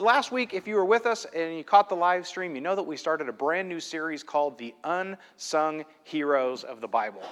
last week, if you were with us and you caught the live stream, you know that we started a brand new series called The Unsung Heroes of the Bible.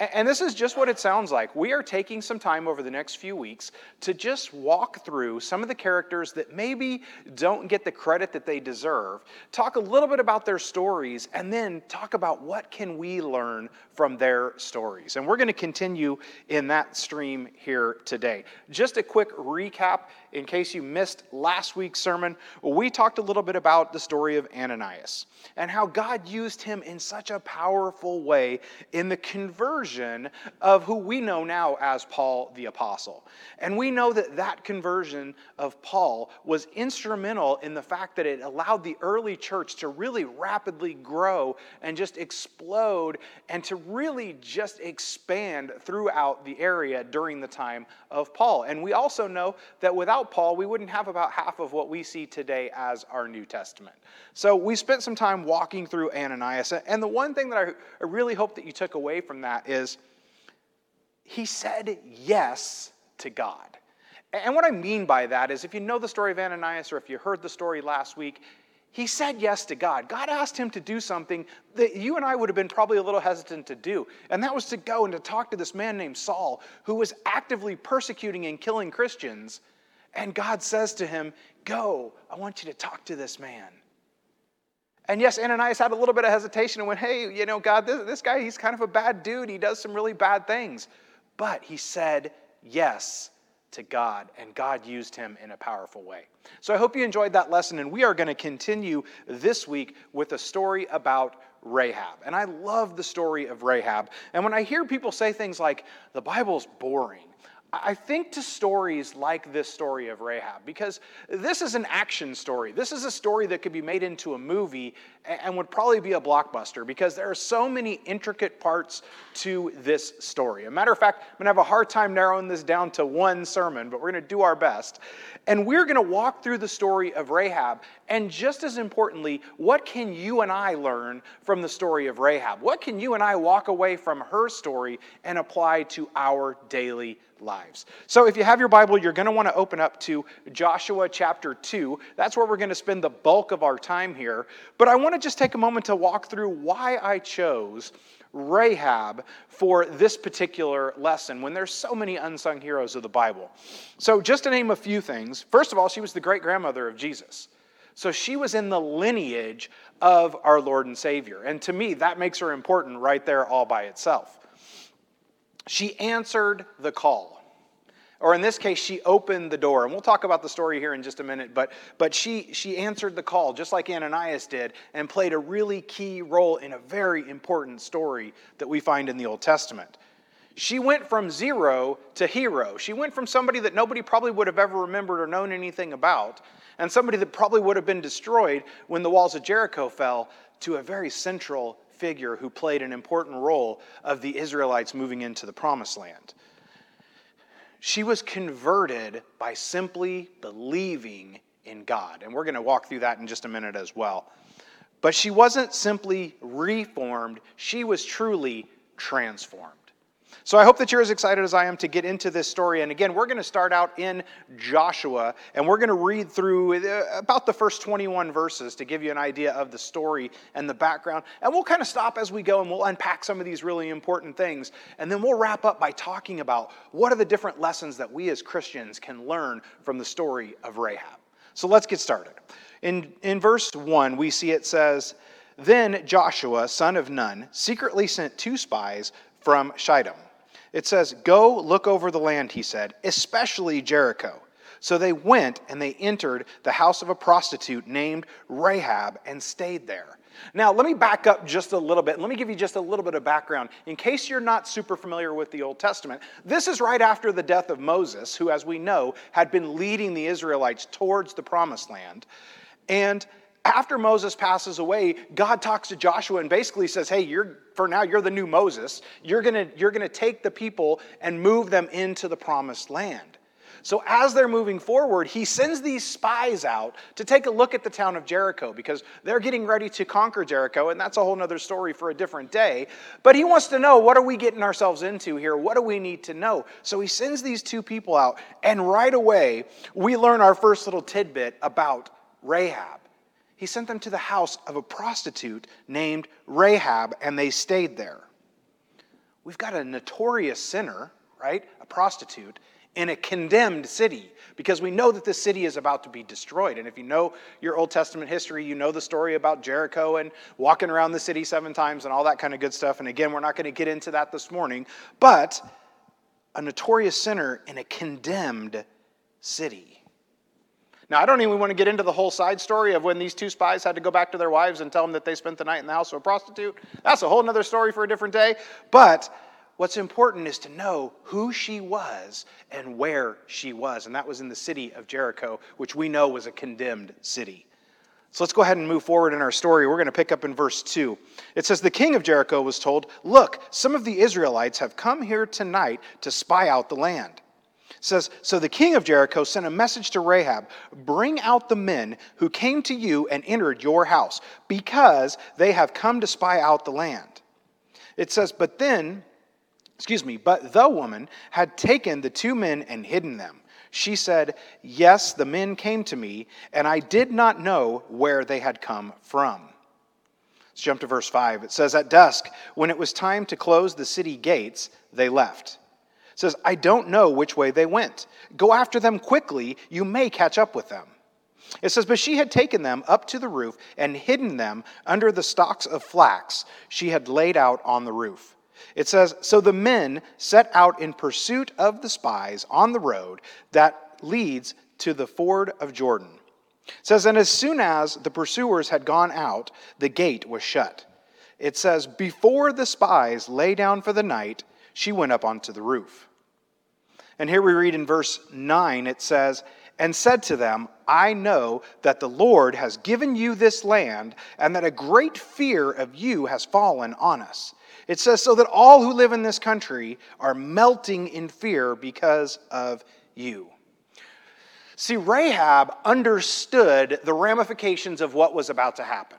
And this is just what it sounds like. We are taking some time over the next few weeks to just walk through some of the characters that maybe don't get the credit that they deserve, talk a little bit about their stories, and then talk about what can we learn from their stories. And we're going to continue in that stream here today. Just a quick recap in case you missed last week's sermon. We talked a little bit about the story of Ananias and how God used him in such a powerful way in the conversion of who we know now as Paul the Apostle. And we know that that conversion of Paul was instrumental in the fact that it allowed the early church to really rapidly grow and just explode and to really just expand throughout the area during the time of Paul. And we also know that without Paul, we wouldn't have about half of what we see today as our New Testament. So we spent some time walking through Ananias. And the one thing that I really hope that you took away from that is is he said yes to God. And what I mean by that is if you know the story of Ananias or if you heard the story last week, he said yes to God. God asked him to do something that you and I would have been probably a little hesitant to do. And that was to go and to talk to this man named Saul, who was actively persecuting and killing Christians. And God says to him, Go, I want you to talk to this man. And yes, Ananias had a little bit of hesitation and went, hey, you know, God, this, this guy, he's kind of a bad dude. He does some really bad things. But he said yes to God, and God used him in a powerful way. So I hope you enjoyed that lesson, and we are going to continue this week with a story about Rahab. And I love the story of Rahab. And when I hear people say things like, the Bible's boring, I think to stories like this story of Rahab because this is an action story. This is a story that could be made into a movie and would probably be a blockbuster because there are so many intricate parts to this story. A matter of fact, I'm to have a hard time narrowing this down to one sermon, but we're to do our best. And we're to walk through the story of Rahab. And just as importantly, what can you and I learn from the story of Rahab? What can you and I walk away from her story and apply to our daily lives. So if you have your Bible, you're going to want to open up to Joshua chapter 2. That's where we're going to spend the bulk of our time here. But I want to just take a moment to walk through why I chose Rahab for this particular lesson when there's so many unsung heroes of the Bible. So just to name a few things, first of all, she was the great grandmother of Jesus. So she was in the lineage of our Lord and Savior. And to me, that makes her important right there all by itself. She answered the call. Or in this case, she opened the door. And we'll talk about the story here in just a minute, but, but she, she answered the call, just like Ananias did, and played a really key role in a very important story that we find in the Old Testament. She went from zero to hero. She went from somebody that nobody probably would have ever remembered or known anything about, and somebody that probably would have been destroyed when the walls of Jericho fell, to a very central figure who played an important role of the Israelites moving into the promised land. She was converted by simply believing in God. And we're going to walk through that in just a minute as well. But she wasn't simply reformed, she was truly transformed. So I hope that you're as excited as I am to get into this story. And again, we're going to start out in Joshua, and we're going to read through uh, about the first 21 verses to give you an idea of the story and the background. And we'll kind of stop as we go and we'll unpack some of these really important things. And then we'll wrap up by talking about what are the different lessons that we as Christians can learn from the story of Rahab. So let's get started. In, in verse 1, we see it says, Then Joshua, son of Nun, secretly sent two spies from Shittim. It says, Go look over the land, he said, especially Jericho. So they went and they entered the house of a prostitute named Rahab and stayed there. Now, let me back up just a little bit. Let me give you just a little bit of background. In case you're not super familiar with the Old Testament, this is right after the death of Moses, who, as we know, had been leading the Israelites towards the promised land. And after Moses passes away, God talks to Joshua and basically says, Hey, you're for now, you're the new Moses. You're gonna, you're gonna take the people and move them into the promised land. So, as they're moving forward, he sends these spies out to take a look at the town of Jericho because they're getting ready to conquer Jericho, and that's a whole other story for a different day. But he wants to know what are we getting ourselves into here? What do we need to know? So, he sends these two people out, and right away, we learn our first little tidbit about Rahab. He sent them to the house of a prostitute named Rahab, and they stayed there. We've got a notorious sinner, right? A prostitute in a condemned city because we know that this city is about to be destroyed. And if you know your Old Testament history, you know the story about Jericho and walking around the city seven times and all that kind of good stuff. And again, we're not going to get into that this morning, but a notorious sinner in a condemned city. Now, I don't even want to get into the whole side story of when these two spies had to go back to their wives and tell them that they spent the night in the house of a prostitute. That's a whole other story for a different day. But What's important is to know who she was and where she was. And that was in the city of Jericho, which we know was a condemned city. So let's go ahead and move forward in our story. We're going to pick up in verse 2. It says, The king of Jericho was told, Look, some of the Israelites have come here tonight to spy out the land. It says, So the king of Jericho sent a message to Rahab Bring out the men who came to you and entered your house, because they have come to spy out the land. It says, But then excuse me, but the woman had taken the two men and hidden them. She said, Yes, the men came to me, and I did not know where they had come from. Let's jump to verse 5. It says, At dusk, when it was time to close the city gates, they left. Says, I don't know which way they went. Go after them quickly, you may catch up with them. It says, But she had taken them up to the roof and hidden them under the stalks of flax she had laid out on the roof. It says, So the men set out in pursuit of the spies on the road that leads to the ford of Jordan. It says, And as soon as the pursuers had gone out, the gate was shut. It says, Before the spies lay down for the night, she went up onto the roof. And here we read in verse 9, it says, and said to them, I know that the Lord has given you this land, and that a great fear of you has fallen on us. It says, so that all who live in this country are melting in fear because of you. See, Rahab understood the ramifications of what was about to happen.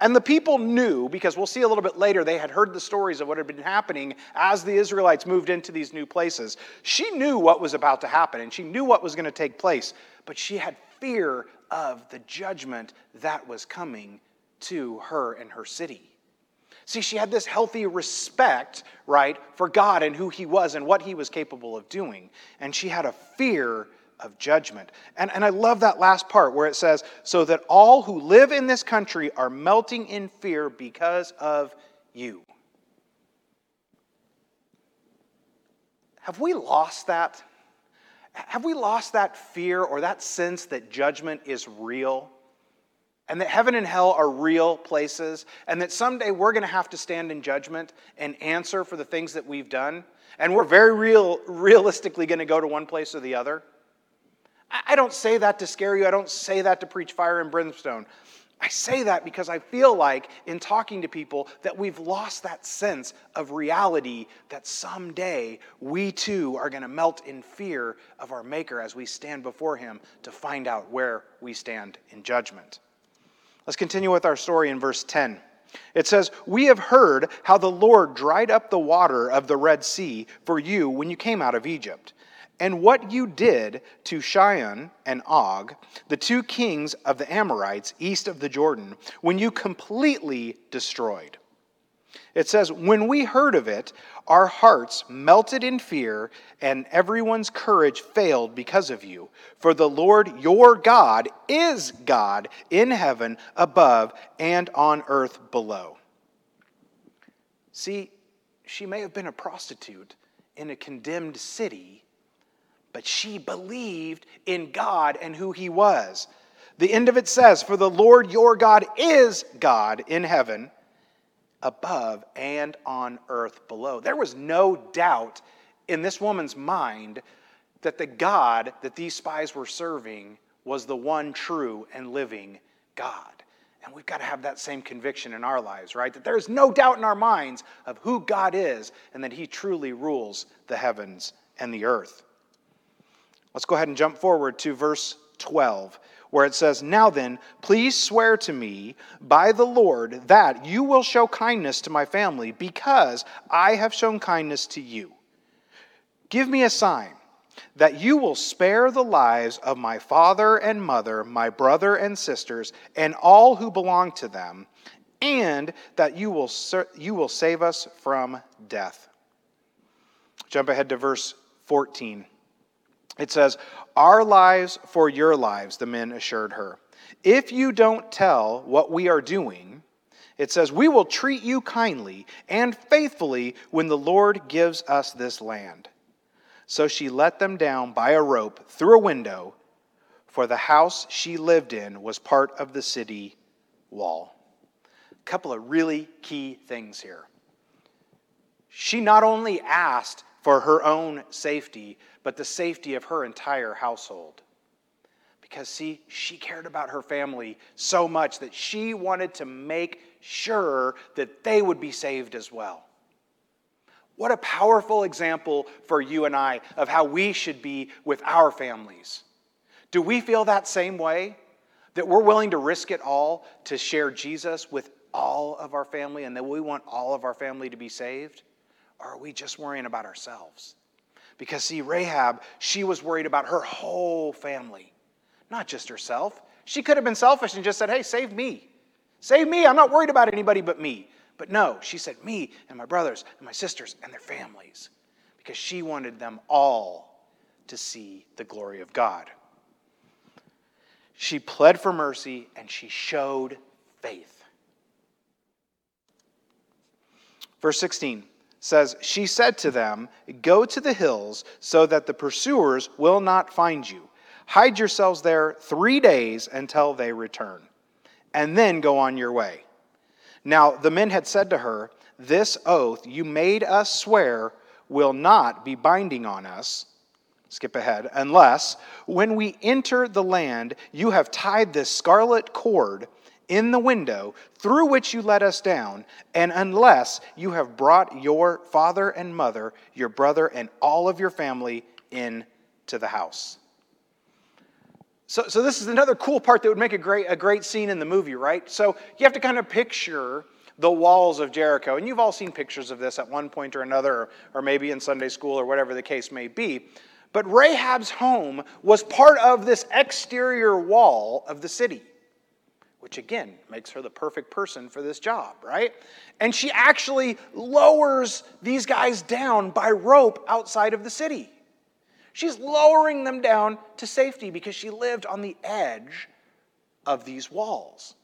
And the people knew, because we'll see a little bit later, they had heard the stories of what had been happening as the Israelites moved into these new places. She knew what was about to happen and she knew what was going to take place, but she had fear of the judgment that was coming to her and her city. See, she had this healthy respect, right, for God and who He was and what He was capable of doing. And she had a fear of judgment. And, and I love that last part where it says, So that all who live in this country are melting in fear because of you. Have we lost that? Have we lost that fear or that sense that judgment is real? and that heaven and hell are real places, and that someday we're going to have to stand in judgment and answer for the things that we've done, and we're very real, realistically going to go to one place or the other. I don't say that to scare you. I don't say that to preach fire and brimstone. I say that because I feel like in talking to people that we've lost that sense of reality that someday we too are going to melt in fear of our Maker as we stand before Him to find out where we stand in judgment. Let's continue with our story in verse 10. It says, We have heard how the Lord dried up the water of the Red Sea for you when you came out of Egypt, and what you did to Sihon and Og, the two kings of the Amorites east of the Jordan, when you completely destroyed. It says, When we heard of it, our hearts melted in fear, and everyone's courage failed because of you. For the Lord your God is God in heaven above and on earth below. See, she may have been a prostitute in a condemned city, but she believed in God and who he was. The end of it says, For the Lord your God is God in heaven above and on earth below. There was no doubt in this woman's mind that the God that these spies were serving was the one true and living God. And we've got to have that same conviction in our lives, right? That there's no doubt in our minds of who God is and that He truly rules the heavens and the earth. Let's go ahead and jump forward to verse 12, where it says, Now then, please swear to me by the Lord that you will show kindness to my family because I have shown kindness to you. Give me a sign that you will spare the lives of my father and mother, my brother and sisters, and all who belong to them, and that you will, you will save us from death. Jump ahead to verse 14. It says, Our lives for your lives, the men assured her. If you don't tell what we are doing, it says, We will treat you kindly and faithfully when the Lord gives us this land. So she let them down by a rope through a window, for the house she lived in was part of the city wall. A couple of really key things here. She not only asked for her own safety, but the safety of her entire household. Because, see, she cared about her family so much that she wanted to make sure that they would be saved as well. What a powerful example for you and I of how we should be with our families. Do we feel that same way? That we're willing to risk it all to share Jesus with all of our family and that we want all of our family to be saved? Or are we just worrying about ourselves? Because, see, Rahab, she was worried about her whole family, not just herself. She could have been selfish and just said, Hey, save me. Save me. I'm not worried about anybody but me. But no, she said, Me and my brothers and my sisters and their families, because she wanted them all to see the glory of God. She pled for mercy and she showed faith. Verse 16 says, She said to them, Go to the hills so that the pursuers will not find you. Hide yourselves there three days until they return, and then go on your way. Now the men had said to her, This oath you made us swear will not be binding on us. Skip ahead. Unless, when we enter the land, you have tied this scarlet cord in the window through which you let us down, and unless you have brought your father and mother, your brother, and all of your family into the house. So, so this is another cool part that would make a great, a great scene in the movie, right? So you have to kind of picture the walls of Jericho. And you've all seen pictures of this at one point or another, or, or maybe in Sunday school or whatever the case may be. But Rahab's home was part of this exterior wall of the city, which again makes her the perfect person for this job, right? And she actually lowers these guys down by rope outside of the city. She's lowering them down to safety because she lived on the edge of these walls.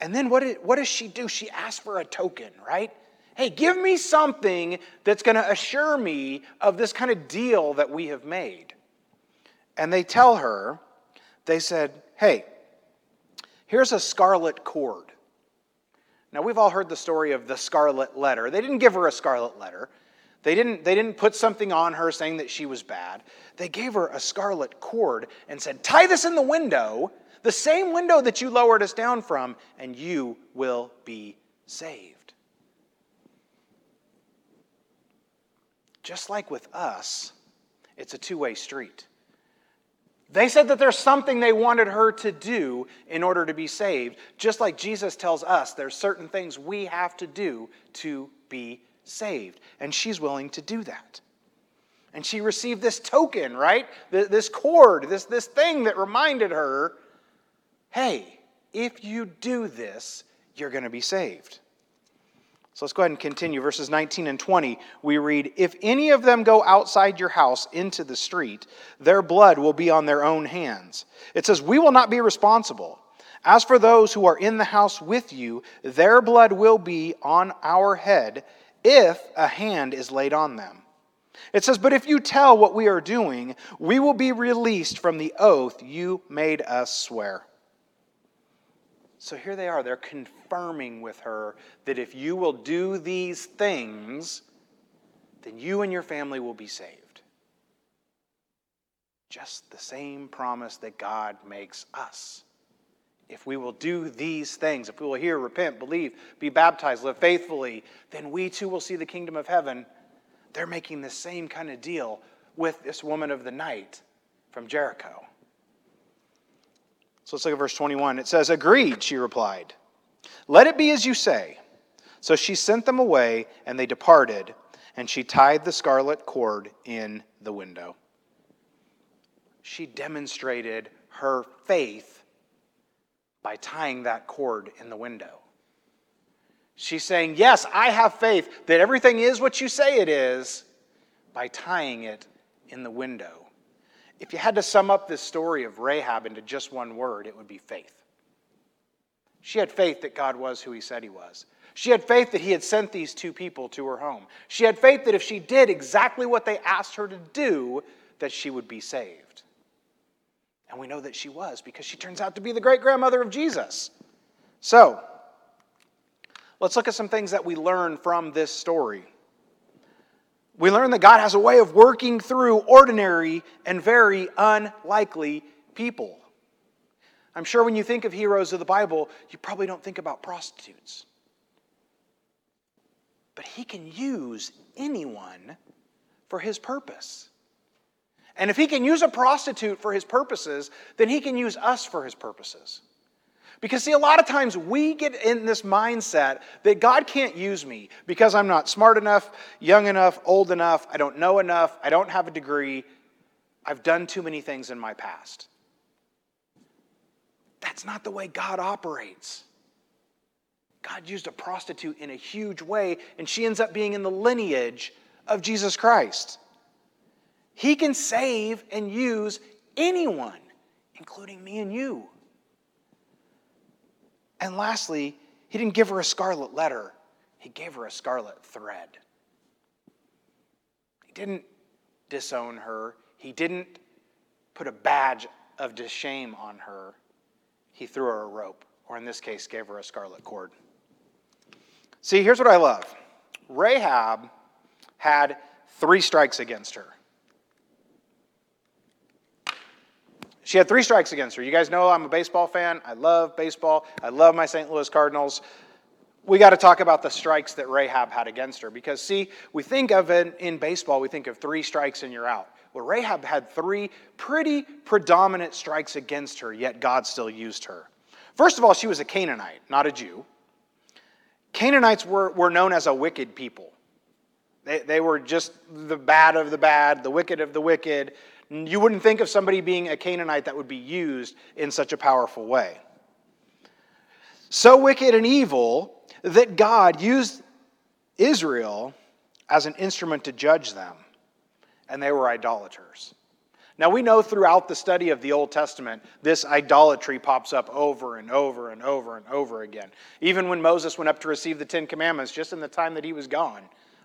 And then what, did, what does she do? She asks for a token, right? Hey, give me something that's going to assure me of this kind of deal that we have made. And they tell her, they said, hey, here's a scarlet cord. Now, we've all heard the story of the scarlet letter. They didn't give her a scarlet letter, they didn't, they didn't put something on her saying that she was bad. They gave her a scarlet cord and said, Tie this in the window, the same window that you lowered us down from, and you will be saved. Just like with us, it's a two way street. They said that there's something they wanted her to do in order to be saved, just like Jesus tells us there's certain things we have to do to be saved. And she's willing to do that. And she received this token, right? This cord, this, this thing that reminded her hey, if you do this, you're going to be saved. So let's go ahead and continue. Verses 19 and 20, we read If any of them go outside your house into the street, their blood will be on their own hands. It says, We will not be responsible. As for those who are in the house with you, their blood will be on our head if a hand is laid on them. It says, But if you tell what we are doing, we will be released from the oath you made us swear. So here they are. They're confirming with her that if you will do these things, then you and your family will be saved. Just the same promise that God makes us. If we will do these things, if we will hear, repent, believe, be baptized, live faithfully, then we too will see the kingdom of heaven. They're making the same kind of deal with this woman of the night from Jericho. So let's look at verse 21. It says, Agreed, she replied. Let it be as you say. So she sent them away, and they departed, and she tied the scarlet cord in the window. She demonstrated her faith by tying that cord in the window. She's saying, Yes, I have faith that everything is what you say it is by tying it in the window. If you had to sum up this story of Rahab into just one word, it would be faith. She had faith that God was who he said he was. She had faith that he had sent these two people to her home. She had faith that if she did exactly what they asked her to do, that she would be saved. And we know that she was because she turns out to be the great grandmother of Jesus. So, let's look at some things that we learn from this story. We learn that God has a way of working through ordinary and very unlikely people. I'm sure when you think of heroes of the Bible, you probably don't think about prostitutes. But he can use anyone for his purpose. And if he can use a prostitute for his purposes, then he can use us for his purposes. Because, see, a lot of times we get in this mindset that God can't use me because I'm not smart enough, young enough, old enough, I don't know enough, I don't have a degree, I've done too many things in my past. That's not the way God operates. God used a prostitute in a huge way, and she ends up being in the lineage of Jesus Christ. He can save and use anyone, including me and you. And lastly, he didn't give her a scarlet letter, he gave her a scarlet thread. He didn't disown her, he didn't put a badge of shame on her. He threw her a rope, or in this case, gave her a scarlet cord. See, here's what I love Rahab had three strikes against her. She had three strikes against her. You guys know I'm a baseball fan. I love baseball. I love my St. Louis Cardinals. We got to talk about the strikes that Rahab had against her because, see, we think of it in baseball, we think of three strikes and you're out. Well, Rahab had three pretty predominant strikes against her, yet God still used her. First of all, she was a Canaanite, not a Jew. Canaanites were, were known as a wicked people. They, they were just the bad of the bad, the wicked of the wicked. You wouldn't think of somebody being a Canaanite that would be used in such a powerful way. So wicked and evil that God used Israel as an instrument to judge them, and they were idolaters. Now, we know throughout the study of the Old Testament, this idolatry pops up over and over and over and over again. Even when Moses went up to receive the Ten Commandments, just in the time that he was gone,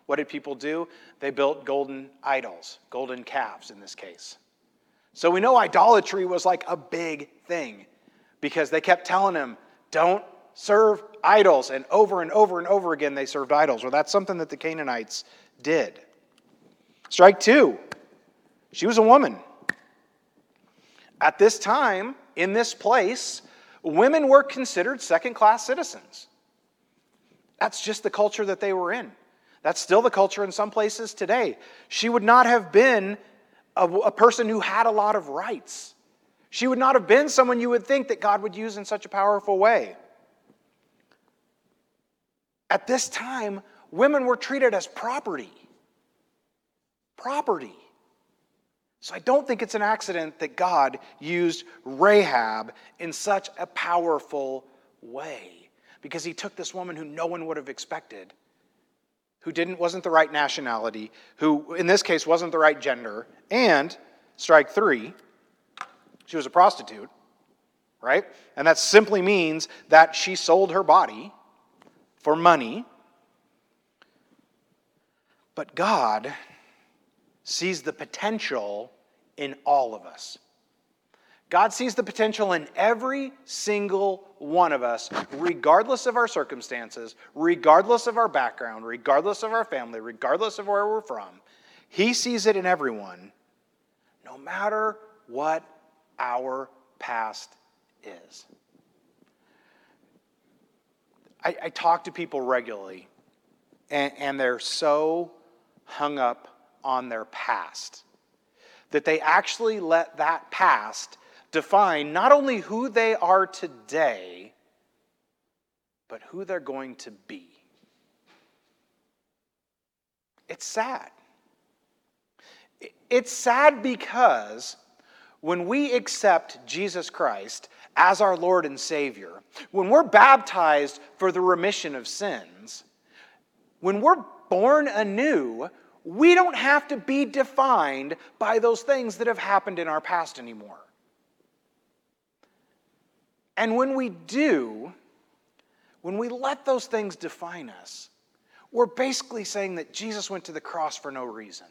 what did people do? They built golden idols, golden calves in this case. So we know idolatry was like a big thing because they kept telling him, don't serve idols. And over and over and over again, they served idols. Well, that's something that the Canaanites did. Strike two, she was a woman. At this time, in this place, women were considered second class citizens. That's just the culture that they were in. That's still the culture in some places today. She would not have been a, a, person who had a lot of rights. She would not have been someone you would think that God would use in such a powerful way. At this time, women were treated as property. Property. So I don't think it's an accident that God used Rahab in such a powerful way because he took this woman who no one would have expected, who didn't wasn't the right nationality, who in this case wasn't the right gender, and strike 3, she was a prostitute, right? And that simply means that she sold her body for money. But God sees the potential in all of us. God sees the potential in every single one of us, regardless of our circumstances, regardless of our background, regardless of our family, regardless of where we're from. He sees it in everyone, no matter what our past is. I, I talk to people regularly, and, and they're so hung up on their past. that they actually let that past define not only who they are today, but who they're going to be. It's sad. It's sad because when we accept Jesus Christ as our Lord and Savior, when we're baptized for the remission of sins, when we're born anew, we don't have to be defined by those things that have happened in our past anymore. And when we do, when we let those things define us, we're basically saying that Jesus went to the cross for no reason.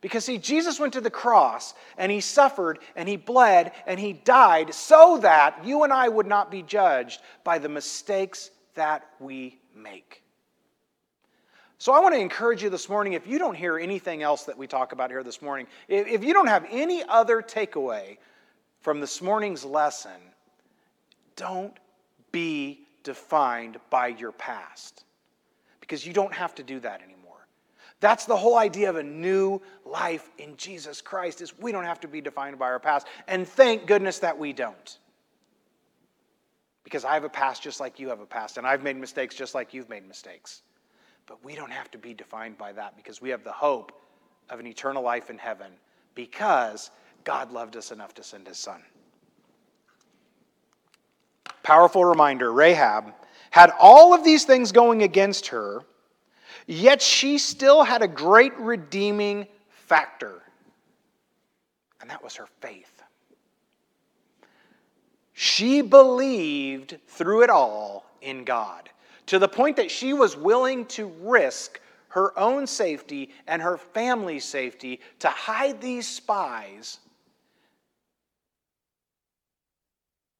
Because, see, Jesus went to the cross and he suffered and he bled and he died so that you and I would not be judged by the mistakes that we make. So, I want to encourage you this morning if you don't hear anything else that we talk about here this morning, if you don't have any other takeaway from this morning's lesson, don't be defined by your past because you don't have to do that anymore. That's the whole idea of a new life in Jesus Christ is we don't have to be defined by our past. And thank goodness that we don't. Because I have a past just like you have a past, and I've made mistakes just like you've made mistakes. But we don't have to be defined by that because we have the hope of an eternal life in heaven because God loved us enough to send his son. Powerful reminder Rahab had all of these things going against her Yet she still had a great redeeming factor, and that was her faith. She believed through it all in God to the point that she was willing to risk her own safety and her family's safety to hide these spies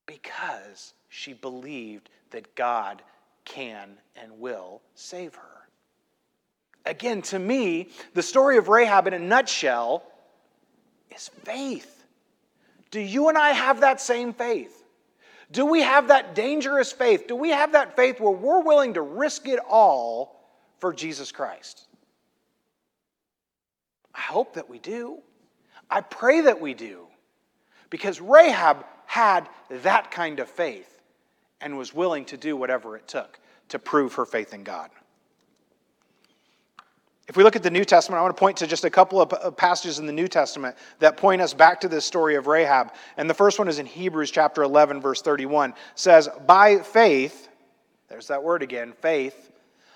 because she believed that God can and will save her. Again, to me, the story of Rahab in a nutshell is faith. Do you and I have that same faith? Do we have that dangerous faith? Do we have that faith where we're willing to risk it all for Jesus Christ? I hope that we do. I pray that we do. Because Rahab had that kind of faith and was willing to do whatever it took to prove her faith in God. If we look at the New Testament, I want to point to just a couple of uh, passages in the New Testament that point us back to this story of Rahab. And the first one is in Hebrews chapter 11 verse 31. It says, "By faith, there's that word again, faith,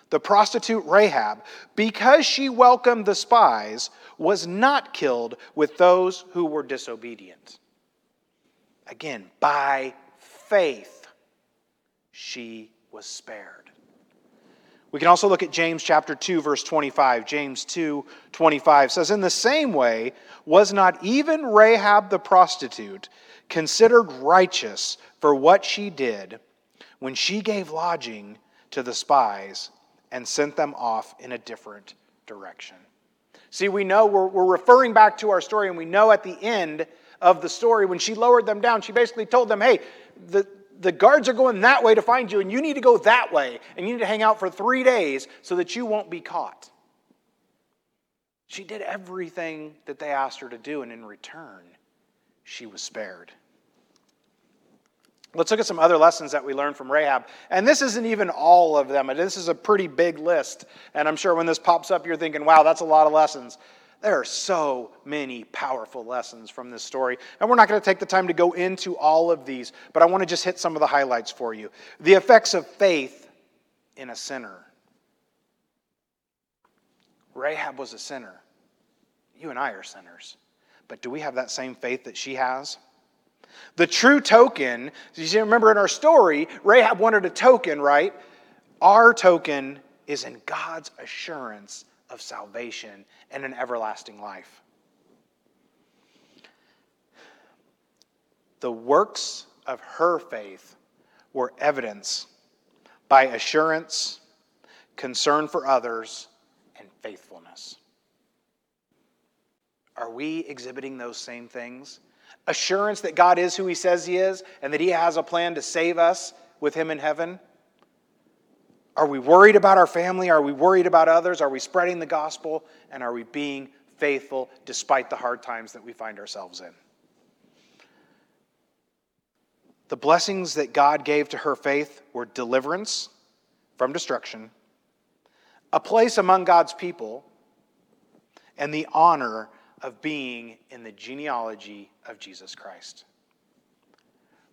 the prostitute Rahab, because she welcomed the spies, was not killed with those who were disobedient." Again, by faith she was spared. We can also look at James chapter 2 verse 25. James 2 25 says in the same way was not even Rahab the prostitute considered righteous for what she did when she gave lodging to the spies and sent them off in a different direction. See, we know we're, we're referring back to our story, and we know at the end of the story when she lowered them down, she basically told them, hey, the, the guards are going that way to find you, and you need to go that way, and you need to hang out for three days so that you won't be caught. She did everything that they asked her to do, and in return, she was spared. Let's look at some other lessons that we learned from Rahab. And this isn't even all of them. This is a pretty big list. And I'm sure when this pops up, you're thinking, wow, that's a lot of lessons. There are so many powerful lessons from this story. And we're not going to take the time to go into all of these, but I want to just hit some of the highlights for you. The effects of faith in a sinner. Rahab was a sinner. You and I are sinners. But do we have that same faith that she has? The true token, you see, remember in our story, Rahab wanted a token, right? Our token is in God's assurance of salvation and an everlasting life. The works of her faith were evidence by assurance, concern for others, and faithfulness. Are we exhibiting those same things? Assurance that God is who He says He is and that He has a plan to save us with Him in heaven? Are we worried about our family? Are we worried about others? Are we spreading the gospel? And are we being faithful despite the hard times that we find ourselves in. The blessings that God gave to her faith were deliverance from destruction, a place among God's people, and the honor of being in the genealogy of Jesus Christ.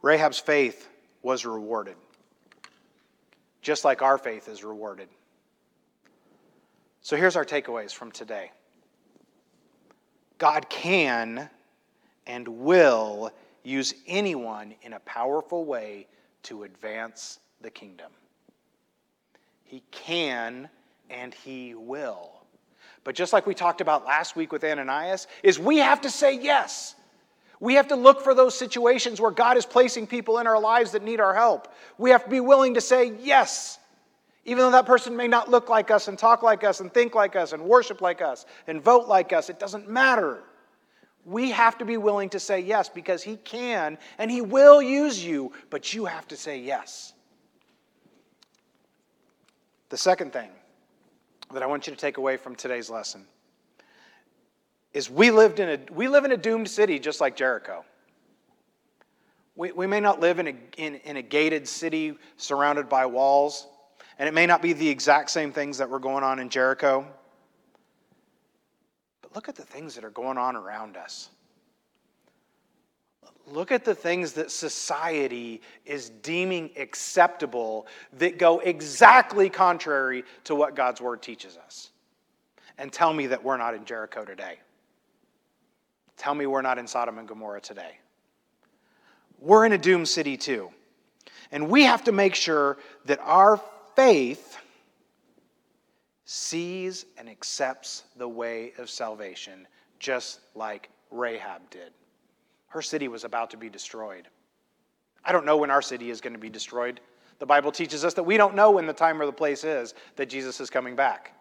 Rahab's faith was rewarded, just like our faith is rewarded. So here's our takeaways from today God can and will use anyone in a powerful way to advance the kingdom. He can and he will. But just like we talked about last week with Ananias, is we have to say yes. We have to look for those situations where God is placing people in our lives that need our help. We have to be willing to say yes. Even though that person may not look like us and talk like us and think like us and worship like us and vote like us, it doesn't matter. We have to be willing to say yes because He can and He will use you, but you have to say yes. The second thing that I want you to take away from today's lesson is we, lived in a, we live in a doomed city just like Jericho. We, we may not live in a, in, in a gated city surrounded by walls, and it may not be the exact same things that were going on in Jericho. But look at the things that are going on around us. Look at the things that society is deeming acceptable that go exactly contrary to what God's word teaches us. And tell me that we're not in Jericho today. Tell me we're not in Sodom and Gomorrah today. We're in a doomed city too. And we have to make sure that our faith sees and accepts the way of salvation, just like Rahab did. Her city was about to be destroyed. I don't know when our city is going to be destroyed. The Bible teaches us that we don't know when the time or the place is that Jesus is coming back.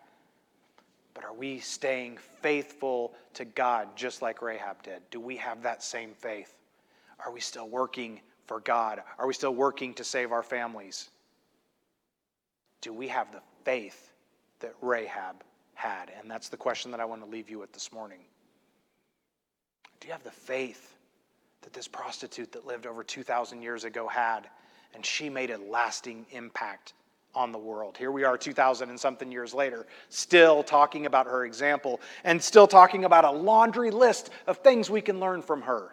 But are we staying faithful to God just like Rahab did? Do we have that same faith? Are we still working for God? Are we still working to save our families? Do we have the faith that Rahab had? And that's the question that I want to leave you with this morning. Do you have the faith that this prostitute that lived over 2,000 years ago had, and she made a lasting impact on the world. Here we are, 2,000 and something years later, still talking about her example and still talking about a laundry list of things we can learn from her.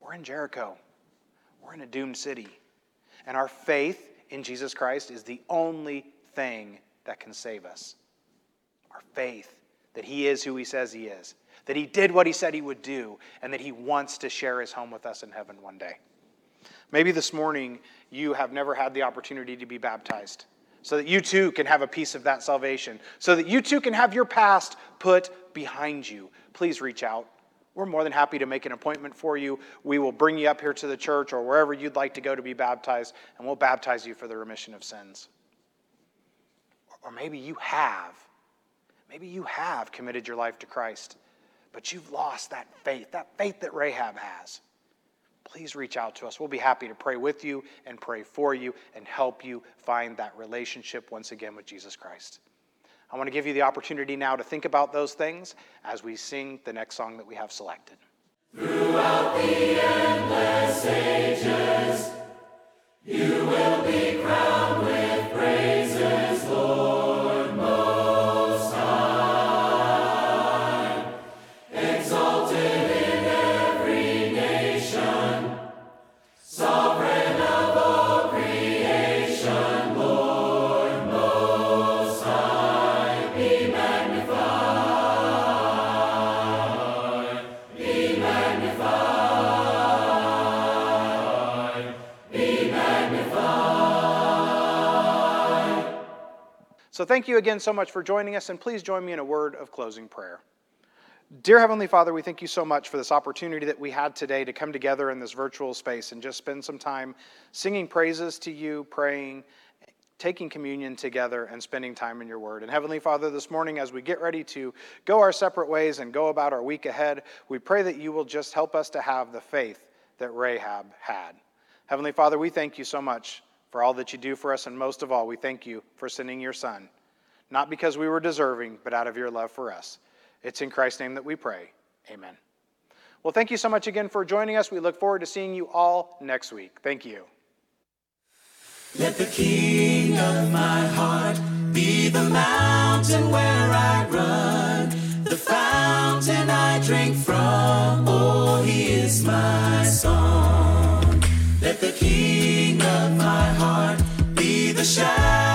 We're in Jericho, we're in a doomed city, and our faith in Jesus Christ is the only thing that can save us. Our faith that He is who He says He is that he did what he said he would do, and that he wants to share his home with us in heaven one day. Maybe this morning you have never had the opportunity to be baptized, so that you too can have a piece of that salvation, so that you too can have your past put behind you. Please reach out. We're more than happy to make an appointment for you. We will bring you up here to the church or wherever you'd like to go to be baptized, and we'll baptize you for the remission of sins. Or maybe you have. Maybe you have committed your life to Christ but you've lost that faith, that faith that Rahab has, please reach out to us. We'll be happy to pray with you and pray for you and help you find that relationship once again with Jesus Christ. I want to give you the opportunity now to think about those things as we sing the next song that we have selected. Throughout the endless ages, you will be crowned So thank you again so much for joining us, and please join me in a word of closing prayer. Dear Heavenly Father, we thank you so much for this opportunity that we had today to come together in this virtual space and just spend some time singing praises to you, praying, taking communion together, and spending time in your word. And Heavenly Father, this morning, as we get ready to go our separate ways and go about our week ahead, we pray that you will just help us to have the faith that Rahab had. Heavenly Father, we thank you so much for all that you do for us, and most of all, we thank you for sending your Son, not because we were deserving, but out of your love for us. It's in Christ's name that we pray. Amen. Well, thank you so much again for joining us. We look forward to seeing you all next week. Thank you. Let the king of my heart be the mountain where I run, the fountain I drink from. Oh, he is my song. Let the king of my heart